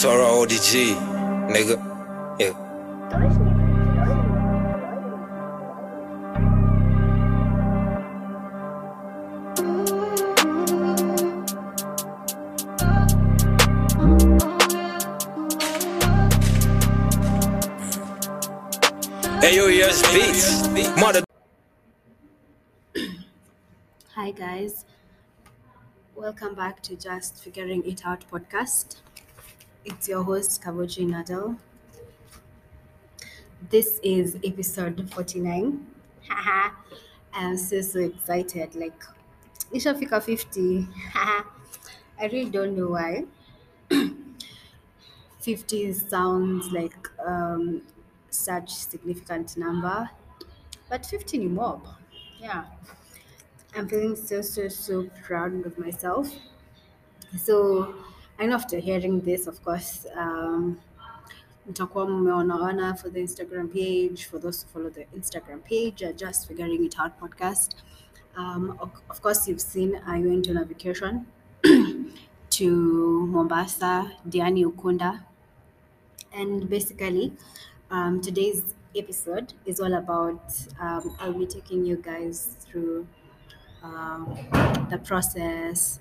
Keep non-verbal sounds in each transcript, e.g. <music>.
Sora ODG, nigga. Yeah. Beats. Mother. Hi, guys. Welcome back to Just Figuring It Out podcast. It's your host, Kaboji Nadal. This is episode 49. Haha. I'm so, so excited. Like, Ishafika 50. Haha. I really don't know why. <clears throat> 50 sounds like um, such significant number, but 50 ni mob. Yeah. I'm feeling so, so, so proud of myself. So, Know after hearing this, of course, um, mtakuwa mmeonaona for the Instagram page, for those who follow the Instagram page, just figuring it out podcast. Um, of, of course, you've seen I went on a vacation <clears throat> to Mombasa, Diani Ukunda, and basically, um, today's episode is all about. Um, I'll be taking you guys through um, the process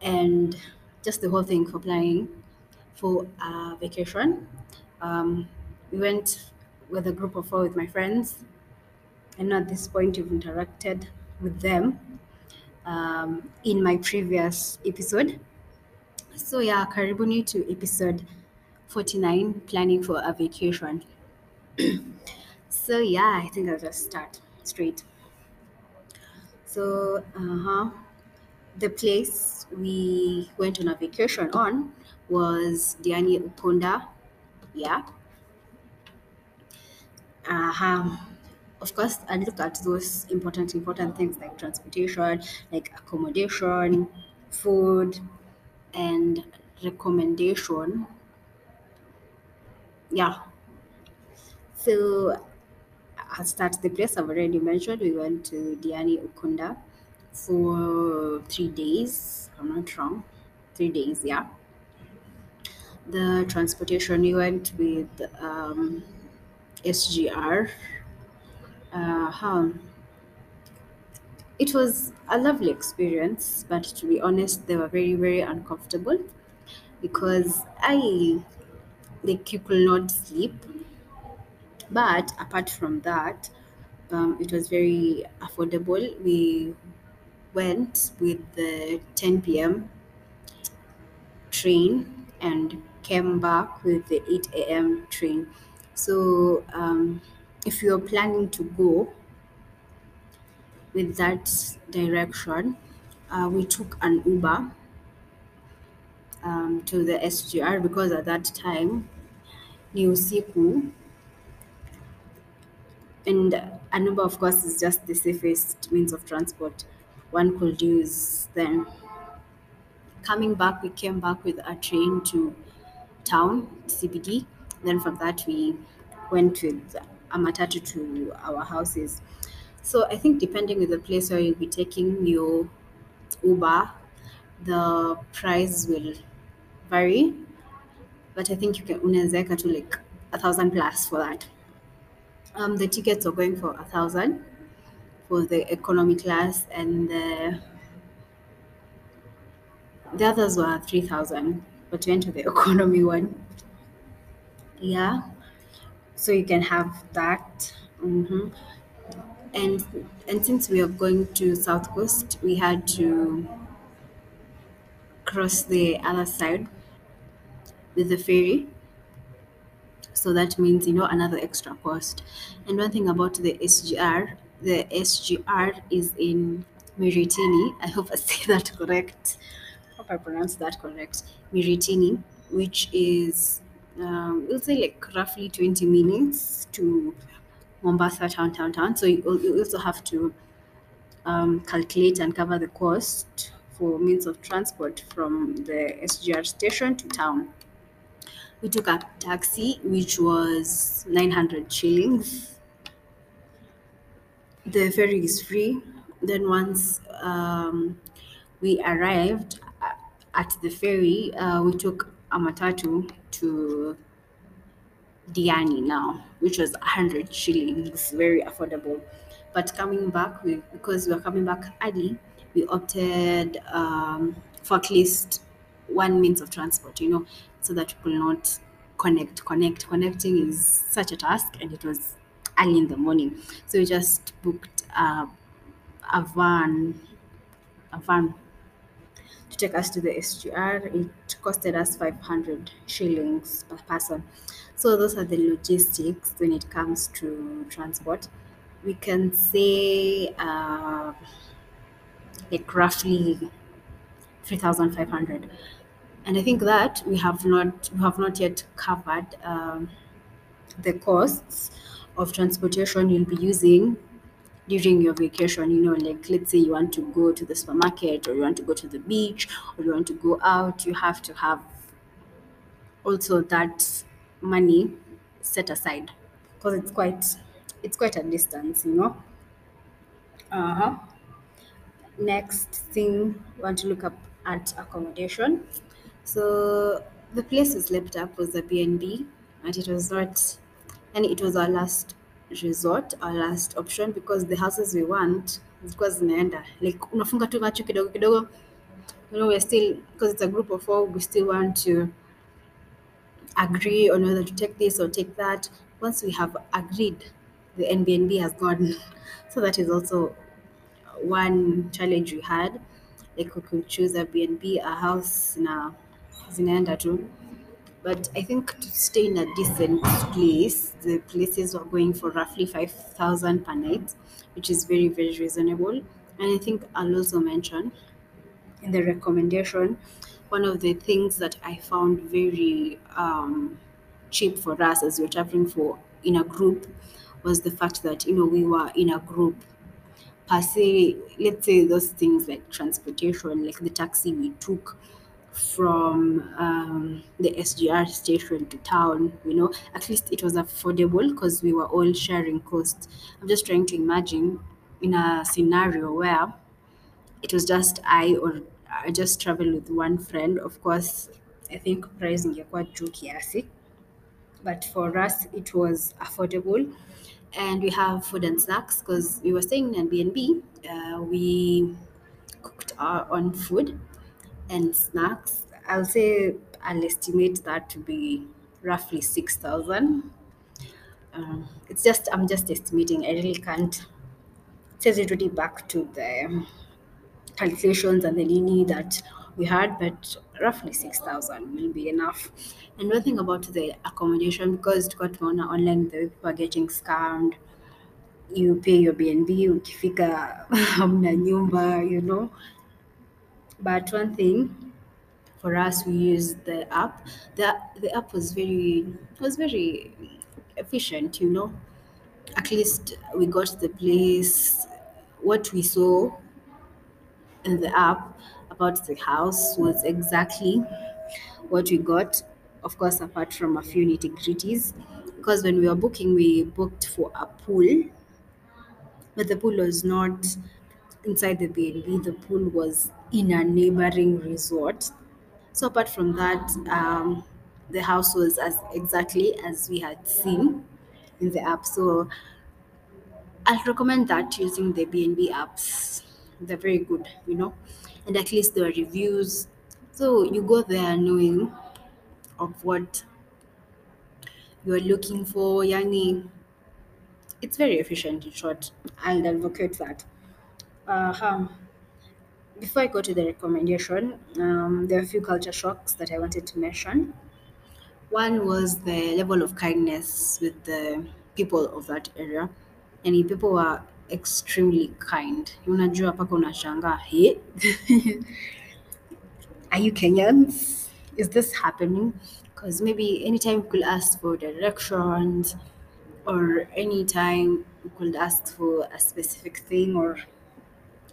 and just the whole thing for planning for a vacation. Um, we went with a group of four with my friends, and at this point, you've interacted with them um, in my previous episode. So, yeah, karibuni to episode 49 planning for a vacation. <clears throat> so, yeah, I think I'll just start straight. So, uh-huh. The place we went on a vacation on was Diani Ukunda. Yeah. Uh-huh. Of course, I look at those important, important things like transportation, like accommodation, food, and recommendation. Yeah. So I'll start the place I've already mentioned. We went to Diani Ukunda for three days. I'm not wrong. Three days, yeah. The transportation we went with um, SGR. Uh, it was a lovely experience, but to be honest, they were very, very uncomfortable because I like you could not sleep. But apart from that, um, it was very affordable. We went with the 10 p.m. train and came back with the 8 a.m. train. So, um, if you're planning to go with that direction, uh, we took an Uber um, to the SGR because at that time, ni usiku and an Uber, of course, is just the safest means of transport one could use. Then coming back, we came back with a train to town, CBD. Then from that, we went with a matatu to our houses. So I think depending on the place where you'll be taking your Uber, the price will vary. But I think you can unaweza to like a thousand plus for that. Um, the tickets are going for a thousand for the economy class, and the the others were three thousand. But we went to the <laughs> economy one. Yeah, so you can have that. hmm And and since we are going to South Coast, we had to cross the other side with the ferry. So that means, you know, another extra cost. And one thing about the SGR, the SGR is in Miritini. I hope I <laughs> say that correct. hope I pronounce that correct. Miritini, which is, um, we'll say like roughly 20 minutes to Mombasa town, town, town. So you, you also have to um, calculate and cover the cost for means of transport from the SGR station to town. We took a taxi, which was 900 shillings. The ferry is free. Then once um, we arrived at the ferry, uh, we took a matatu to Diani now, which was 100 shillings, very affordable. But coming back, we, because we were coming back early, we opted um, for at least one means of transport, you know, so that we could not connect. Connect. Connecting is such a task, and it was early in the morning. So we just booked a van, a van to take us to the SGR. It costed us 500 shillings per person. So those are the logistics when it comes to transport. We can say uh, like roughly 3,500. And I think that we have not we have not yet covered um, the costs of transportation you'll be using during your vacation you know like let's say you want to go to the supermarket or you want to go to the beach or you want to go out you have to have also that money set aside. Because it's quite it's quite a distance you know? Uh-huh. Next thing we want to look up at accommodation. So the place we slept up was a bnb and it was not and it was our last resort our last option because the houses we want zilikuwa zinaenda like unafunga tu macho kidogo kidogo you know we're still because it's a group of four we still want to agree on whether to take this or take that. Once we have agreed, the NBNB has gone. <laughs> So that is also one challenge we had. Like we could choose a BNB, a house na zinaenda tu. But I think to stay in a decent place, the places were going for roughly 5,000 per night, which is very, very reasonable. And I think I'll also mention in the recommendation, one of the things that I found very um, cheap for us as we were traveling for in a group was the fact that you know we were in a group per se let's say those things like transportation like the taxi we took from um, the sgr station to town you know at least it was affordable because we were all sharing costs i'm just trying to imagine in a scenario where it was just I or I just traveled with one friend. Of course, I think price ingekuwa juu kiasi, but for us it was affordable. And we have food and snacks because we were staying in Airbnb. Uh, we cooked our own food and snacks. I'll say I'll estimate that to be roughly six thousand. Um, it's just I'm just estimating. I really can't set it really back to the calculations and the nini that we had, but roughly 6,000 will be enough. And one thing about the accommodation, because tulikuwa tumeona online the people are getting scammed, you pay your BNB, ukifika hamna you know. But one thing for us, we used the app. The, the app was very was very efficient, you know. At least we got the place. What we saw in the app about the house was exactly what we got. Of course, apart from a few nitty gritties, because when we were booking, we booked for a pool, but the pool was not inside the B&B. The pool was in a neighboring resort. So apart from that, um, the house was as exactly as we had seen in the app. So I'd recommend that using the BNB apps. They're very good, you know, and at least there are reviews. So you go there knowing of what you're looking for. Yani, it's very efficient in short. I'll advocate that. Uh-huh. Before I go to the recommendation, um, there are a few culture shocks that I wanted to mention. One was the level of kindness with the people of that area. And people were extremely kind. Hey? <laughs> Are you Kenyans? Is this happening? Because maybe anytime you could ask for directions or anytime you could ask for a specific thing or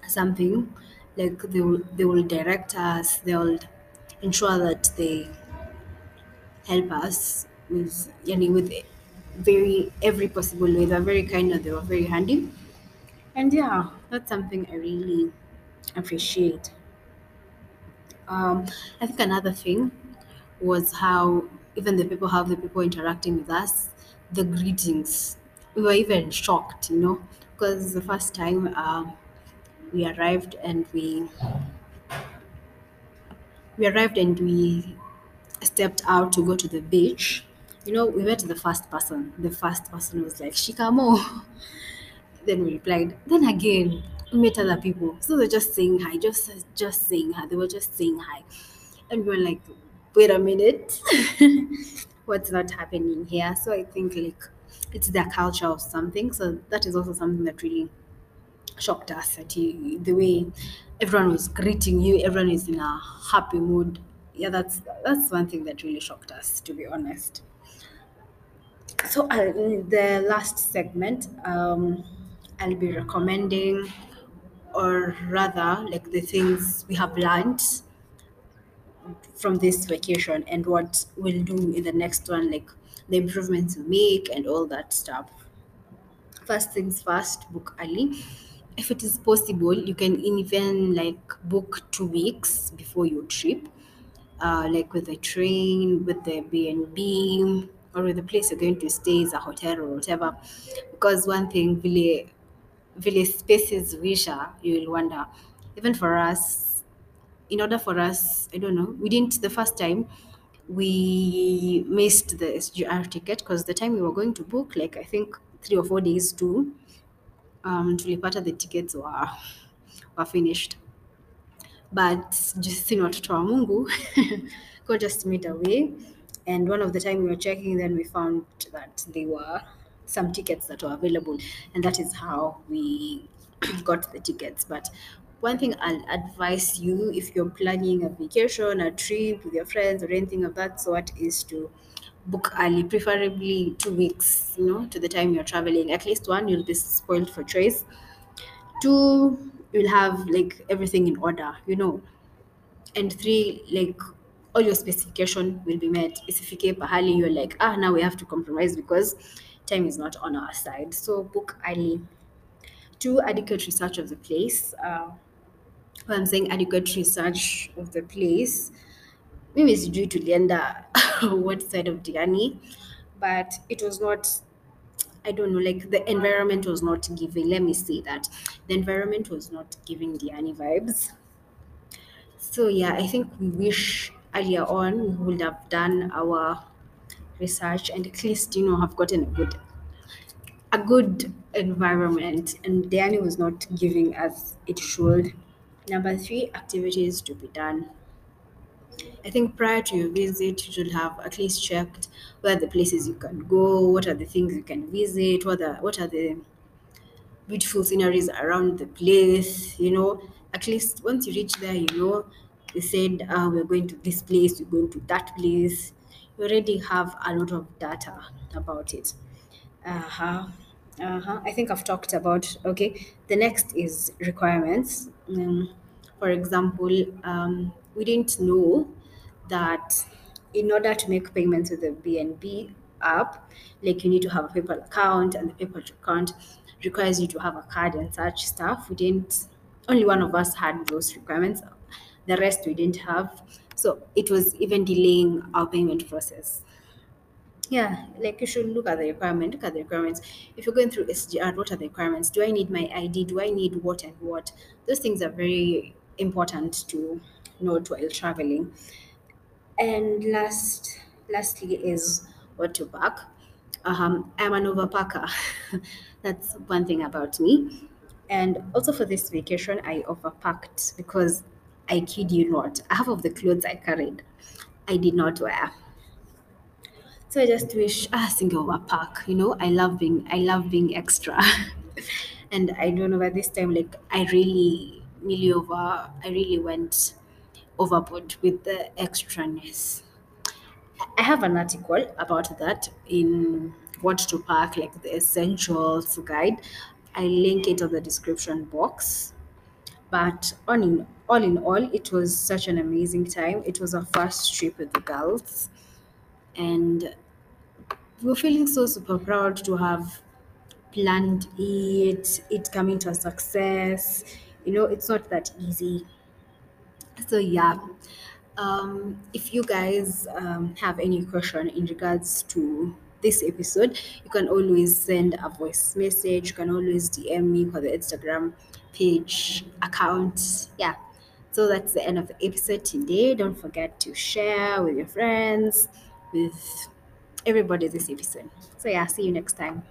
something, like they will, they will direct us, they'll ensure that they help us with yani with very every possible way. They're very kind and they were very handy. And yeah, that's something I really appreciate. Um, I think another thing was how even the people, how the people interacting with us, the greetings. We were even shocked, you know, because the first time um, we arrived and we we arrived and we stepped out to go to the beach. You know, we met the first person. The first person was like, Shikamoo. <laughs> Then we replied. Then again, we met other people. So they're just saying hi, just just saying hi. They were just saying hi. And we were like, wait a minute. <laughs> What's not happening here? So I think like it's their culture of something. So that is also something that really shocked us that you, the way everyone was greeting you, everyone is in a happy mood. Yeah, that's that's one thing that really shocked us, to be honest. So uh, the last segment, um, I'll be recommending, or rather, like the things we have learned from this vacation and what we'll do in the next one, like the improvements we make and all that stuff. First things first, book early. If it is possible, you can even like book two weeks before your trip, uh, like with the train, with the B and B, or with the place you're going to stay is a hotel or whatever. Because one thing, really, really spaces wisher, you will wonder. Even for us, in order for us, I don't know, we didn't the first time we missed the SGR ticket because the time we were going to book, like I think three or four days too, um, tulipata the tickets were were finished. But just si ni watoto wa Mungu, <laughs> God just made a way. And one of the time we were checking, then we found that there were some tickets that were available, and that is how we <clears throat> got the tickets. But one thing I'll advise you if you're planning a vacation, a trip with your friends, or anything of that sort, is to book early, preferably two weeks, you know, to the time you're traveling. At least one, you'll be spoiled for choice. Two, you'll have like everything in order, you know. And three, like all your specification will be met. Isifike pahali, you're like, ah, now we have to compromise because time is not on our side. So book early. Two, adequate research of the place. Uh, I'm saying adequate research of the place, mimi sijui tulienda what side of Diani, but it was not I don't know, like the environment was not giving, let me say that. The environment was not giving Diani vibes. So yeah, I think we wish earlier on we would have done our research and at least, you know, have gotten a good a good environment and Diani was not giving as it should. Number three, activities to be done. I think prior to your visit, you should have at least checked where the places you can go, what are the things you can visit, what are what are the beautiful sceneries around the place. You know, at least once you reach there, you know they said uh, we're going to this place, we're going to that place. You already have a lot of data about it. Uh-huh. Uh-huh. I think I've talked about okay. The next is requirements. Um, for example, um, we didn't know that in order to make payments with the BNB app, like you need to have a PayPal account, and the PayPal account requires you to have a card and such stuff. We didn't. Only one of us had those requirements. The rest we didn't have. So it was even delaying our payment process. Yeah, like you should look at the requirement, look at the requirements. If you're going through SGR, what are the requirements? Do I need my ID? Do I need what and what? Those things are very important to note while traveling. And last, lastly, is what to pack. Um, I'm an overpacker. <laughs> That's one thing about me. And also for this vacation, I overpacked because I kid you not, half of the clothes I carried, I did not wear. So I just wish ah single overpack. You know, I love being I love being extra. <laughs> and I don't know by this time like I really nearly over I really went overboard with the extraness. I have an article about that in what to pack, like the essentials guide. I link it on the description box. But on in all in all, it was such an amazing time. It was our first trip with the girls, and we were feeling so super proud to have planned it, it coming to a success. You know, it's not that easy. So yeah, um, if you guys um, have any question in regards to this episode, you can always send a voice message. You can always DM me for the Instagram page account. Yeah. So that's the end of the episode today. Don't forget to share with your friends, with everybody this episode. So yeah, see you next time.